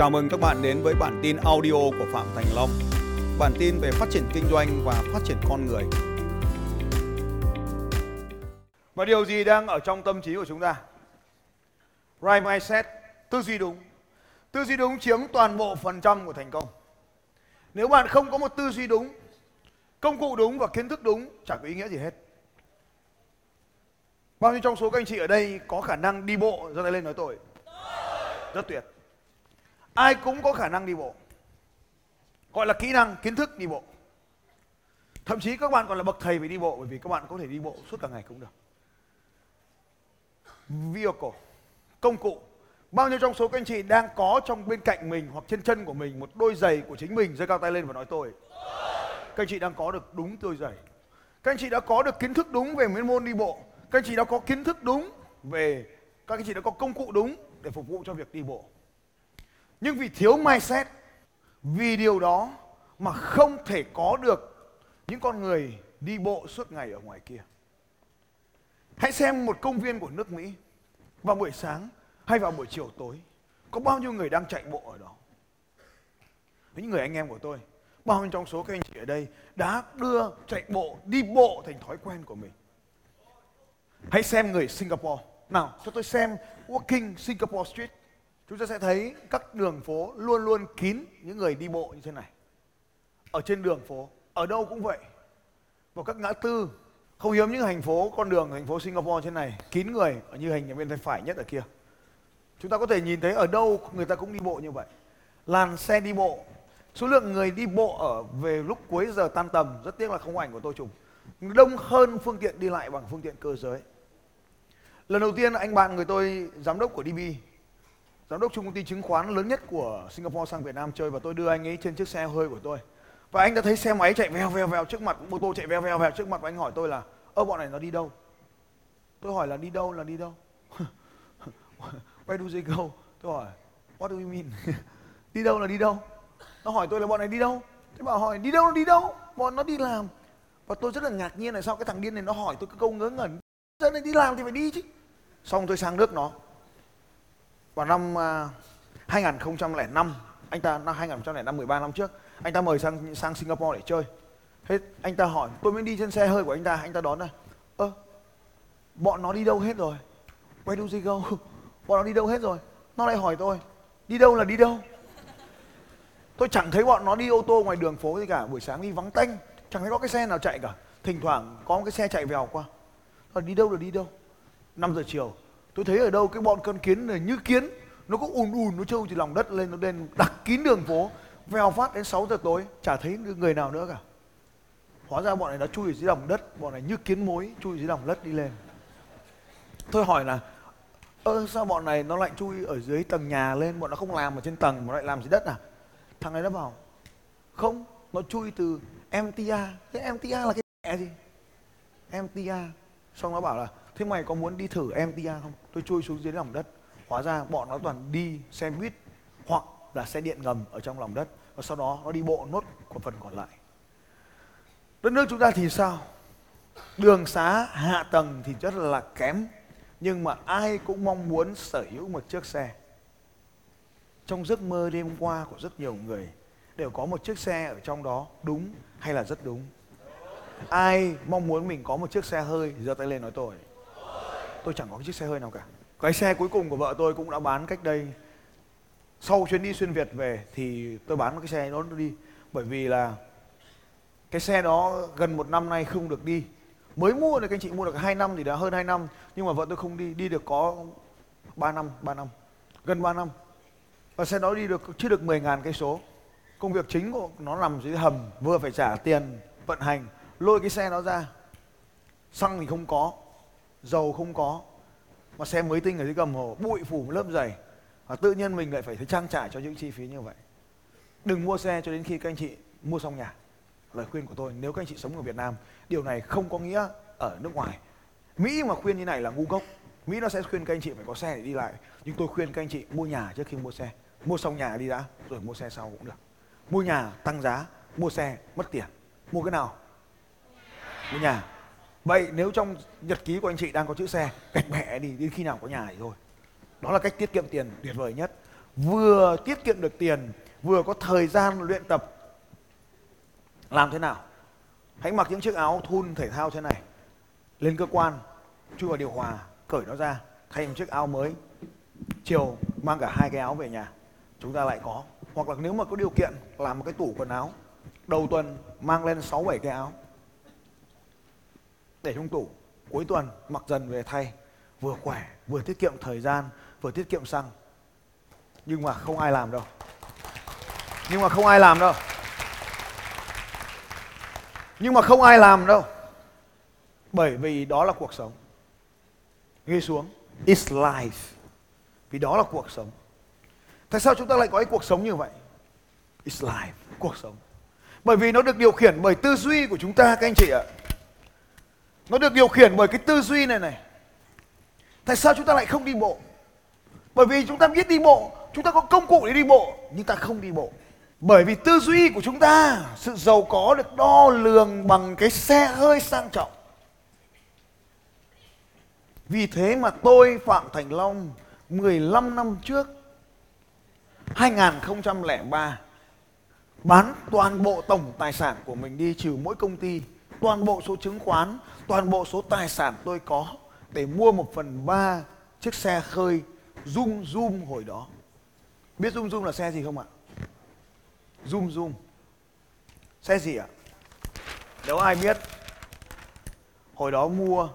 Chào mừng các bạn đến với bản tin audio của Phạm Thành Long. Bản tin về phát triển kinh doanh và phát triển con người. Và điều gì đang ở trong tâm trí của chúng ta? Right mindset, tư duy đúng. Tư duy đúng chiếm toàn bộ phần trăm của thành công. Nếu bạn không có một tư duy đúng, công cụ đúng và kiến thức đúng chẳng có ý nghĩa gì hết. Bao nhiêu trong số các anh chị ở đây có khả năng đi bộ giơ tay lên nói tôi? Rất tuyệt. Ai cũng có khả năng đi bộ. Gọi là kỹ năng, kiến thức đi bộ. Thậm chí các bạn còn là bậc thầy về đi bộ bởi vì các bạn có thể đi bộ suốt cả ngày cũng được. Vehicle, công cụ. Bao nhiêu trong số các anh chị đang có trong bên cạnh mình hoặc trên chân của mình một đôi giày của chính mình giơ cao tay lên và nói tôi. Các anh chị đang có được đúng đôi giày. Các anh chị đã có được kiến thức đúng về mấy môn đi bộ. Các anh chị đã có kiến thức đúng về các anh chị đã có công cụ đúng để phục vụ cho việc đi bộ. Nhưng vì thiếu mindset, vì điều đó mà không thể có được những con người đi bộ suốt ngày ở ngoài kia. Hãy xem một công viên của nước Mỹ vào buổi sáng hay vào buổi chiều tối. Có bao nhiêu người đang chạy bộ ở đó? Những người anh em của tôi, bao nhiêu trong số các anh chị ở đây đã đưa chạy bộ, đi bộ thành thói quen của mình. Hãy xem người Singapore. Nào, cho tôi xem Walking Singapore Street. Chúng ta sẽ thấy các đường phố luôn luôn kín những người đi bộ như thế này. Ở trên đường phố, ở đâu cũng vậy. Vào các ngã tư, không hiếm những thành phố, con đường thành phố Singapore trên này, kín người, ở như hình bên tay phải nhất ở kia. Chúng ta có thể nhìn thấy ở đâu người ta cũng đi bộ như vậy. Làn xe đi bộ, số lượng người đi bộ ở về lúc cuối giờ tan tầm, rất tiếc là không có ảnh của tôi chụp, đông hơn phương tiện đi lại bằng phương tiện cơ giới. Lần đầu tiên anh bạn người tôi giám đốc của DB, giám đốc chung công ty chứng khoán lớn nhất của Singapore sang Việt Nam chơi và tôi đưa anh ấy trên chiếc xe hơi của tôi. Và anh đã thấy xe máy chạy veo veo veo trước mặt, mô tô chạy veo veo veo trước mặt và anh hỏi tôi là ơ bọn này nó đi đâu? Tôi hỏi là đi đâu là đi đâu? Where do they go? Tôi hỏi What do you mean? đi đâu là đi đâu? Nó hỏi tôi là bọn này đi đâu? Thế bảo hỏi đi đâu là đi đâu? Bọn nó đi làm. Và tôi rất là ngạc nhiên là sao cái thằng điên này nó hỏi tôi cái câu ngớ ngẩn. Giờ này đi làm thì phải đi chứ. Xong tôi sang nước nó. Vào năm à, 2005, anh ta năm 2005 13 năm trước, anh ta mời sang sang Singapore để chơi. Thế anh ta hỏi, tôi mới đi trên xe hơi của anh ta, anh ta đón này. Ơ, bọn nó đi đâu hết rồi? Where do they go? Bọn nó đi đâu hết rồi? Nó lại hỏi tôi, đi đâu là đi đâu? Tôi chẳng thấy bọn nó đi ô tô ngoài đường phố gì cả, buổi sáng đi vắng tanh, chẳng thấy có cái xe nào chạy cả. Thỉnh thoảng có một cái xe chạy vèo qua. Rồi đi đâu là đi đâu? 5 giờ chiều, tôi thấy ở đâu cái bọn con kiến này như kiến, nó cứ ùn ùn nó trâu từ lòng đất lên nó lên đặc kín đường phố, vèo phát đến 6 giờ tối, chả thấy người nào nữa cả. Hóa ra bọn này nó chui ở dưới lòng đất, bọn này như kiến mối chui dưới lòng đất đi lên. Tôi hỏi là ơ sao bọn này nó lại chui ở dưới tầng nhà lên? Bọn nó không làm ở trên tầng mà lại làm dưới đất à? Thằng này nó bảo không nó chui từ MTA thế MTA là cái mẹ gì MTA xong nó bảo là thế mày có muốn đi thử MTA không? Tôi chui xuống dưới lòng đất. Hóa ra bọn nó toàn đi xe buýt hoặc là xe điện ngầm ở trong lòng đất. Và sau đó nó đi bộ nốt của phần còn lại. Đất nước chúng ta thì sao? Đường xá hạ tầng thì rất là kém, nhưng mà ai cũng mong muốn sở hữu một chiếc xe. Trong giấc mơ đêm qua của rất nhiều người, đều có một chiếc xe ở trong đó đúng hay là rất đúng. Ai mong muốn mình có một chiếc xe hơi, giơ tay lên nói tôi tôi chẳng có cái chiếc xe hơi nào cả. Cái xe cuối cùng của vợ tôi cũng đã bán cách đây. Sau chuyến đi xuyên việt về thì tôi bán cái xe đó đi. Bởi vì là cái xe đó gần một năm nay không được đi. Mới mua được các anh chị mua được 2 năm thì đã hơn 2 năm. Nhưng mà vợ tôi không đi. Đi được có 3 năm 3 năm. Gần 3 năm. Và xe đó đi được, chưa được 10 ngàn cây số. Công việc chính của nó nằm dưới hầm, vừa phải trả tiền vận hành. Lôi cái xe đó ra. Xăng thì không có dầu không có. Mà xe mới tinh ở dưới cầm hồ, bụi phủ một lớp dày và tự nhiên mình lại phải trang trải cho những chi phí như vậy. Đừng mua xe cho đến khi các anh chị mua xong nhà. Lời khuyên của tôi, nếu các anh chị sống ở Việt Nam, điều này không có nghĩa ở nước ngoài. Mỹ mà khuyên như này là ngu gốc Mỹ nó sẽ khuyên các anh chị phải có xe để đi lại. Nhưng tôi khuyên các anh chị mua nhà trước khi mua xe. Mua xong nhà đi đã, rồi mua xe sau cũng được. Mua nhà tăng giá, mua xe mất tiền. Mua cái nào? Mua nhà vậy nếu trong nhật ký của anh chị đang có chữ xe, gạch mẹ đi, đến khi nào có nhà thì thôi. Đó là cách tiết kiệm tiền tuyệt vời nhất. Vừa tiết kiệm được tiền, vừa có thời gian luyện tập, làm thế nào? Hãy mặc những chiếc áo thun thể thao thế này. Lên cơ quan chui vào điều hòa, cởi nó ra, thay một chiếc áo mới. Chiều, mang cả hai cái áo về nhà. Chúng ta lại có. Hoặc là nếu mà có điều kiện, làm một cái tủ quần áo. Đầu tuần, mang lên 6 7 cái áo để trong tủ cuối tuần, mặc dần về thay. Vừa khỏe, vừa tiết kiệm thời gian, vừa tiết kiệm xăng. Nhưng mà không ai làm đâu. Nhưng mà không ai làm đâu. Nhưng mà không ai làm đâu. Bởi vì đó là cuộc sống. Ghi xuống, it's life. Vì đó là cuộc sống. Tại sao chúng ta lại có cái cuộc sống như vậy? It's life, cuộc sống. Bởi vì nó được điều khiển bởi tư duy của chúng ta, các anh chị ạ nó được điều khiển bởi cái tư duy này này. Tại sao chúng ta lại không đi bộ? Bởi vì chúng ta biết đi bộ, chúng ta có công cụ để đi bộ, nhưng ta không đi bộ. Bởi vì tư duy của chúng ta, sự giàu có được đo lường bằng cái xe hơi sang trọng. Vì thế mà tôi, Phạm Thành Long 15 năm trước 2003 bán toàn bộ tổng tài sản của mình đi, trừ mỗi công ty toàn bộ số chứng khoán, toàn bộ số tài sản tôi có để mua một phần ba chiếc xe khơi Zoom Zoom hồi đó. Biết Zoom Zoom là xe gì không ạ? Zoom Zoom. Xe gì ạ? Nếu ai biết, hồi đó mua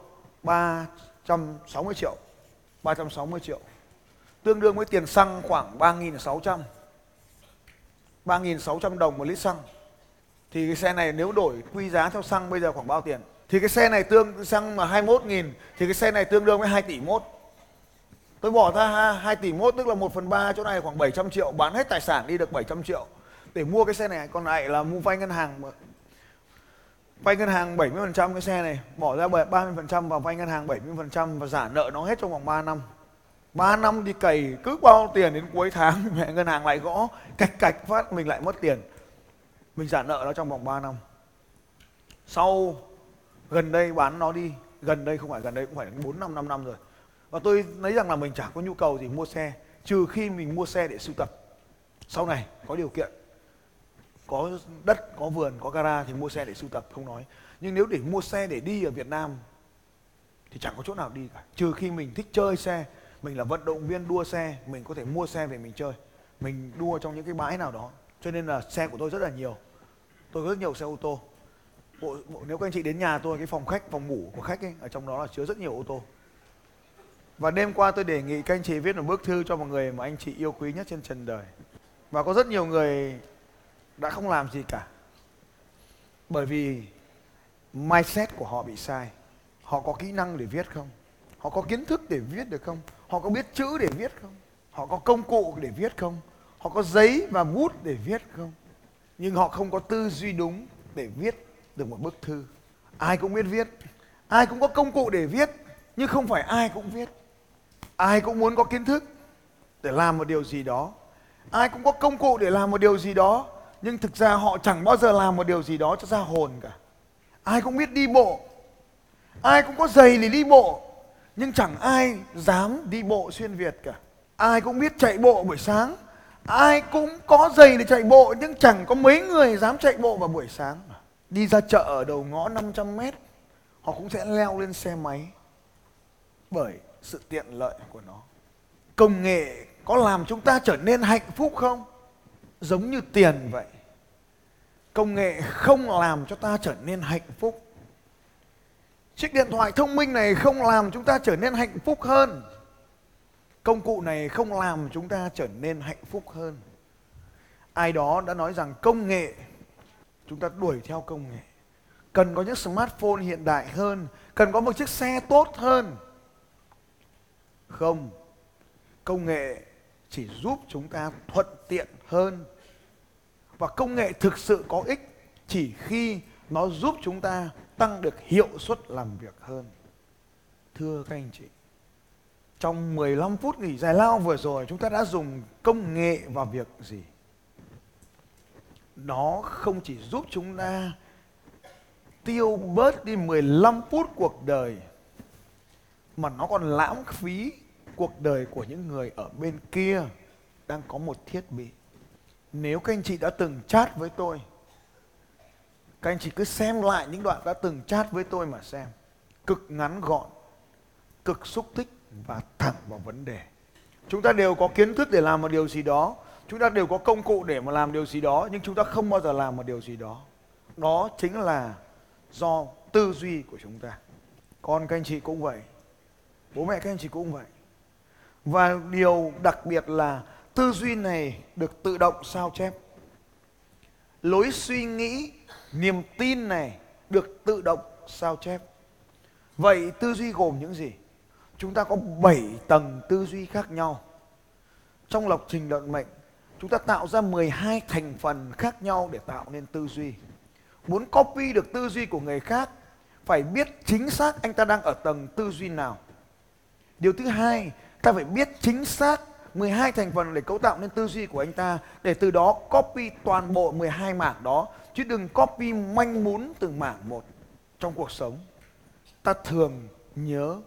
360 triệu 360 triệu. Tương đương với tiền xăng khoảng 3.600 3.600 đồng một lít xăng thì cái xe này nếu đổi quy giá theo xăng bây giờ khoảng bao tiền? Thì cái xe này tương, xăng mà 21 nghìn, thì cái xe này tương đương với 2 tỷ mốt. Tôi bỏ ra 2 tỷ mốt, tức là 1 phần 3 chỗ này khoảng 700 triệu, bán hết tài sản đi được 700 triệu. Để mua cái xe này, còn lại là mua vay ngân hàng vay ngân hàng 70% cái xe này, bỏ ra 30% vào vay ngân hàng 70% và giả nợ nó hết trong vòng 3 năm. 3 năm đi cày cứ bao tiền đến cuối tháng, mẹ ngân hàng lại gõ, cạch cạch phát, mình lại mất tiền mình trả nợ nó trong vòng 3 năm. Sau, gần đây bán nó đi. Gần đây không phải, gần đây cũng phải bốn năm năm năm rồi. Và tôi thấy rằng là mình chẳng có nhu cầu gì mua xe, trừ khi mình mua xe để sưu tập. Sau này, có điều kiện. Có đất, có vườn, có gara thì mua xe để sưu tập, không nói. Nhưng nếu để mua xe để đi ở Việt Nam thì chẳng có chỗ nào đi cả. Trừ khi mình thích chơi xe, mình là vận động viên đua xe, mình có thể mua xe về mình chơi. Mình đua trong những cái bãi nào đó. Cho nên là xe của tôi rất là nhiều tôi có rất nhiều xe ô tô. Bộ, bộ, nếu các anh chị đến nhà tôi cái phòng khách phòng ngủ của khách ấy ở trong đó là chứa rất nhiều ô tô. Và đêm qua tôi đề nghị các anh chị viết một bức thư cho một người mà anh chị yêu quý nhất trên trần đời. Và có rất nhiều người đã không làm gì cả. Bởi vì mindset của họ bị sai. Họ có kỹ năng để viết không? Họ có kiến thức để viết được không? Họ có biết chữ để viết không? Họ có công cụ để viết không? Họ có giấy và bút để viết không? Nhưng họ không có tư duy đúng để viết được một bức thư. Ai cũng biết viết, ai cũng có công cụ để viết, nhưng không phải ai cũng viết. Ai cũng muốn có kiến thức để làm một điều gì đó. Ai cũng có công cụ để làm một điều gì đó, nhưng thực ra họ chẳng bao giờ làm một điều gì đó cho ra hồn cả. Ai cũng biết đi bộ. Ai cũng có giày để đi bộ, nhưng chẳng ai dám đi bộ xuyên việt cả. Ai cũng biết chạy bộ buổi sáng ai cũng có giày để chạy bộ, nhưng chẳng có mấy người dám chạy bộ vào buổi sáng. Đi ra chợ ở đầu ngõ 500 mét, họ cũng sẽ leo lên xe máy bởi sự tiện lợi của nó. Công nghệ có làm chúng ta trở nên hạnh phúc không? Giống như tiền vậy. Công nghệ không làm cho ta trở nên hạnh phúc. Chiếc điện thoại thông minh này không làm chúng ta trở nên hạnh phúc hơn công cụ này không làm chúng ta trở nên hạnh phúc hơn. Ai đó đã nói rằng công nghệ, chúng ta đuổi theo công nghệ. Cần có những smartphone hiện đại hơn, cần có một chiếc xe tốt hơn. Không, công nghệ chỉ giúp chúng ta thuận tiện hơn. Và công nghệ thực sự có ích chỉ khi nó giúp chúng ta tăng được hiệu suất làm việc hơn. Thưa các anh chị trong 15 phút nghỉ giải lao vừa rồi chúng ta đã dùng công nghệ vào việc gì nó không chỉ giúp chúng ta tiêu bớt đi 15 phút cuộc đời mà nó còn lãng phí cuộc đời của những người ở bên kia đang có một thiết bị. Nếu các anh chị đã từng chat với tôi, các anh chị cứ xem lại những đoạn đã từng chat với tôi mà xem. Cực ngắn gọn, cực xúc tích và thẳng vào vấn đề. Chúng ta đều có kiến thức để làm một điều gì đó, chúng ta đều có công cụ để mà làm điều gì đó, nhưng chúng ta không bao giờ làm một điều gì đó. Đó chính là do tư duy của chúng ta. Con các anh chị cũng vậy. Bố mẹ các anh chị cũng vậy. Và điều đặc biệt là tư duy này được tự động sao chép. Lối suy nghĩ, niềm tin này được tự động sao chép. Vậy tư duy gồm những gì? Chúng ta có 7 tầng tư duy khác nhau. Trong lọc trình luận mệnh, chúng ta tạo ra 12 thành phần khác nhau để tạo nên tư duy. Muốn copy được tư duy của người khác, phải biết chính xác anh ta đang ở tầng tư duy nào. Điều thứ hai, ta phải biết chính xác 12 thành phần để cấu tạo nên tư duy của anh ta để từ đó copy toàn bộ 12 mảng đó chứ đừng copy manh mún từng mảng một trong cuộc sống. Ta thường nhớ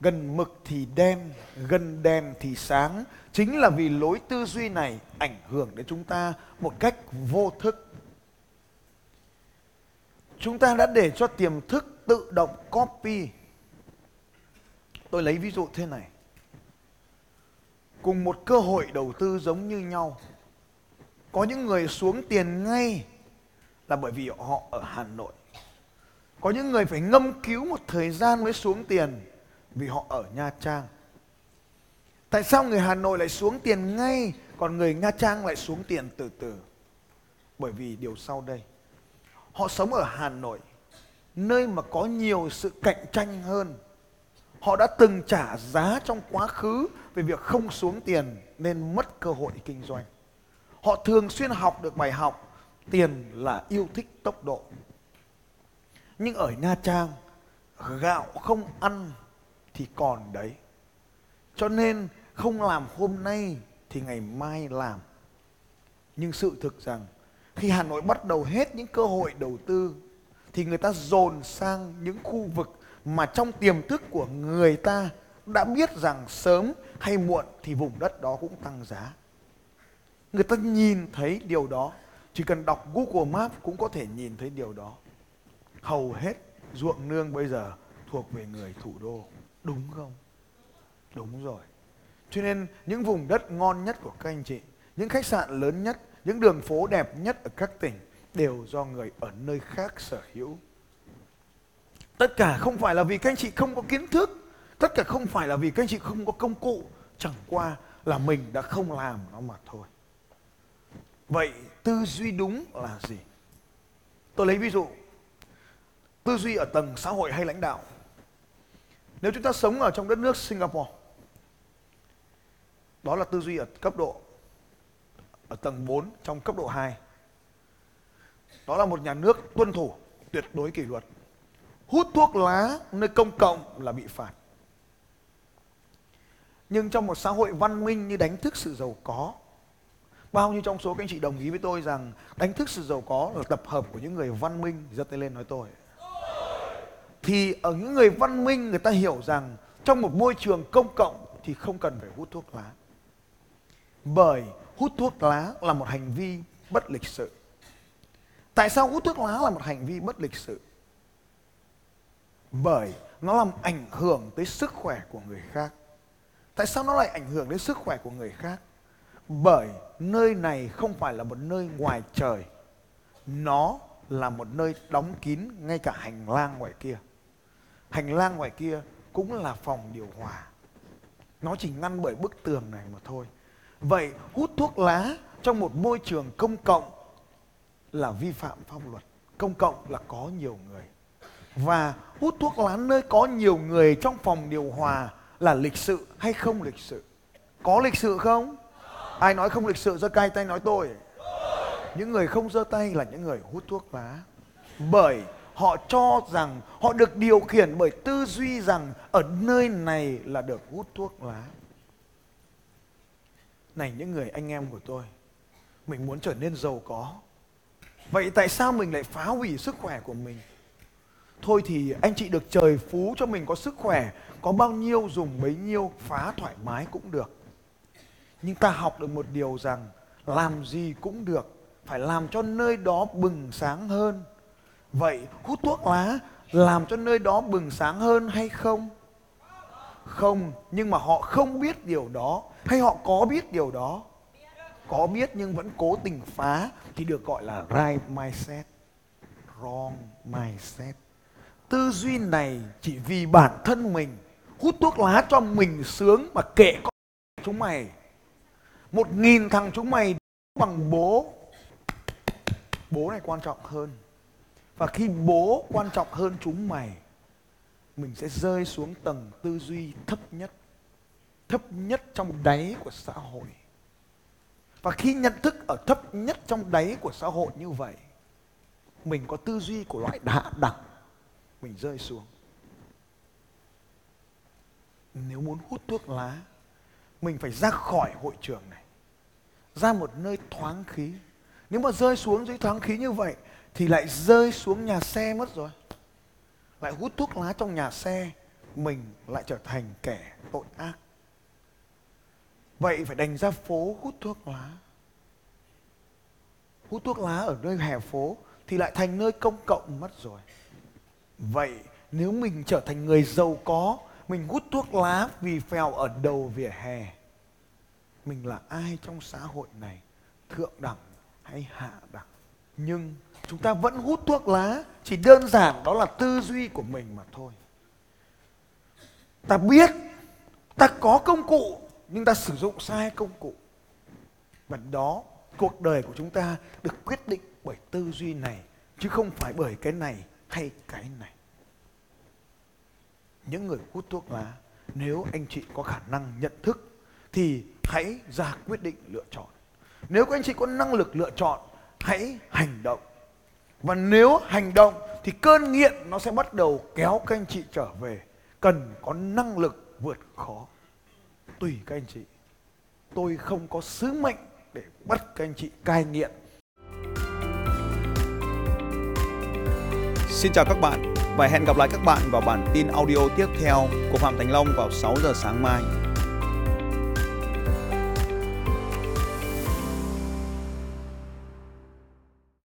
gần mực thì đen, gần đèn thì sáng chính là vì lối tư duy này ảnh hưởng đến chúng ta một cách vô thức. Chúng ta đã để cho tiềm thức tự động copy. Tôi lấy ví dụ thế này cùng một cơ hội đầu tư giống như nhau. Có những người xuống tiền ngay là bởi vì họ ở Hà Nội. Có những người phải ngâm cứu một thời gian mới xuống tiền vì họ ở Nha Trang. Tại sao người Hà Nội lại xuống tiền ngay còn người Nha Trang lại xuống tiền từ từ? Bởi vì điều sau đây. Họ sống ở Hà Nội, nơi mà có nhiều sự cạnh tranh hơn. Họ đã từng trả giá trong quá khứ về việc không xuống tiền nên mất cơ hội kinh doanh. Họ thường xuyên học được bài học tiền là yêu thích tốc độ. Nhưng ở Nha Trang, gạo không ăn thì còn đấy. Cho nên không làm hôm nay thì ngày mai làm. Nhưng sự thực rằng khi Hà Nội bắt đầu hết những cơ hội đầu tư thì người ta dồn sang những khu vực mà trong tiềm thức của người ta đã biết rằng sớm hay muộn thì vùng đất đó cũng tăng giá. Người ta nhìn thấy điều đó, chỉ cần đọc Google Map cũng có thể nhìn thấy điều đó. Hầu hết ruộng nương bây giờ thuộc về người thủ đô, đúng không? Đúng rồi. Cho nên những vùng đất ngon nhất của các anh chị, những khách sạn lớn nhất, những đường phố đẹp nhất ở các tỉnh đều do người ở nơi khác sở hữu. Tất cả không phải là vì các anh chị không có kiến thức Tất cả không phải là vì các anh chị không có công cụ, chẳng qua là mình đã không làm nó mà thôi. Vậy tư duy đúng là gì? Tôi lấy ví dụ, tư duy ở tầng xã hội hay lãnh đạo. Nếu chúng ta sống ở trong đất nước Singapore, đó là tư duy ở cấp độ ở tầng 4 trong cấp độ 2. Đó là một nhà nước tuân thủ tuyệt đối kỷ luật. Hút thuốc lá nơi công cộng là bị phạt nhưng trong một xã hội văn minh như đánh thức sự giàu có bao nhiêu trong số các anh chị đồng ý với tôi rằng đánh thức sự giàu có là tập hợp của những người văn minh giơ tay lên nói tôi thì ở những người văn minh người ta hiểu rằng trong một môi trường công cộng thì không cần phải hút thuốc lá bởi hút thuốc lá là một hành vi bất lịch sự tại sao hút thuốc lá là một hành vi bất lịch sự bởi nó làm ảnh hưởng tới sức khỏe của người khác Tại sao nó lại ảnh hưởng đến sức khỏe của người khác? Bởi nơi này không phải là một nơi ngoài trời. Nó là một nơi đóng kín ngay cả hành lang ngoài kia. Hành lang ngoài kia cũng là phòng điều hòa. Nó chỉ ngăn bởi bức tường này mà thôi. Vậy hút thuốc lá trong một môi trường công cộng là vi phạm pháp luật. Công cộng là có nhiều người. Và hút thuốc lá nơi có nhiều người trong phòng điều hòa là lịch sự hay không lịch sự có lịch sự không ai nói không lịch sự giơ cay tay nói tôi những người không giơ tay là những người hút thuốc lá bởi họ cho rằng họ được điều khiển bởi tư duy rằng ở nơi này là được hút thuốc lá. Này những người anh em của tôi mình muốn trở nên giàu có. Vậy tại sao mình lại phá hủy sức khỏe của mình? Thôi thì anh chị được trời phú cho mình có sức khỏe có bao nhiêu dùng bấy nhiêu phá thoải mái cũng được. Nhưng ta học được một điều rằng làm gì cũng được, phải làm cho nơi đó bừng sáng hơn. Vậy hút thuốc lá làm cho nơi đó bừng sáng hơn hay không? Không, nhưng mà họ không biết điều đó hay họ có biết điều đó? Có biết nhưng vẫn cố tình phá thì được gọi là right mindset, wrong mindset. Tư duy này chỉ vì bản thân mình hút thuốc lá cho mình sướng mà kệ con chúng mày. Một nghìn thằng chúng mày bằng bố. Bố này quan trọng hơn. Và khi bố quan trọng hơn chúng mày, mình sẽ rơi xuống tầng tư duy thấp nhất thấp nhất trong đáy của xã hội. Và khi nhận thức ở thấp nhất trong đáy của xã hội như vậy, mình có tư duy của loại hạ đẳng, mình rơi xuống. Nếu muốn hút thuốc lá, mình phải ra khỏi hội trường này, ra một nơi thoáng khí. Nếu mà rơi xuống dưới thoáng khí như vậy thì lại rơi xuống nhà xe mất rồi. Lại hút thuốc lá trong nhà xe, mình lại trở thành kẻ tội ác. Vậy phải đành ra phố hút thuốc lá. Hút thuốc lá ở nơi hè phố thì lại thành nơi công cộng mất rồi. Vậy nếu mình trở thành người giàu có, mình hút thuốc lá vì phèo ở đầu vỉa hè, mình là ai trong xã hội này, thượng đẳng hay hạ đẳng? Nhưng chúng ta vẫn hút thuốc lá, chỉ đơn giản đó là tư duy của mình mà thôi. Ta biết, ta có công cụ, nhưng ta sử dụng sai công cụ. Và đó, cuộc đời của chúng ta được quyết định bởi tư duy này, chứ không phải bởi cái này hay cái này. Những người hút thuốc lá, nếu anh chị có khả năng nhận thức, thì hãy ra quyết định lựa chọn. Nếu các anh chị có năng lực lựa chọn hãy hành động. Và nếu hành động, thì cơn nghiện nó sẽ bắt đầu kéo các anh chị trở về. Cần có năng lực vượt khó. Tùy các anh chị. Tôi không có sứ mệnh để bắt các anh chị cai nghiện. Xin chào các bạn và hẹn gặp lại các bạn vào bản tin audio tiếp theo của Phạm Thành Long vào 6 giờ sáng mai.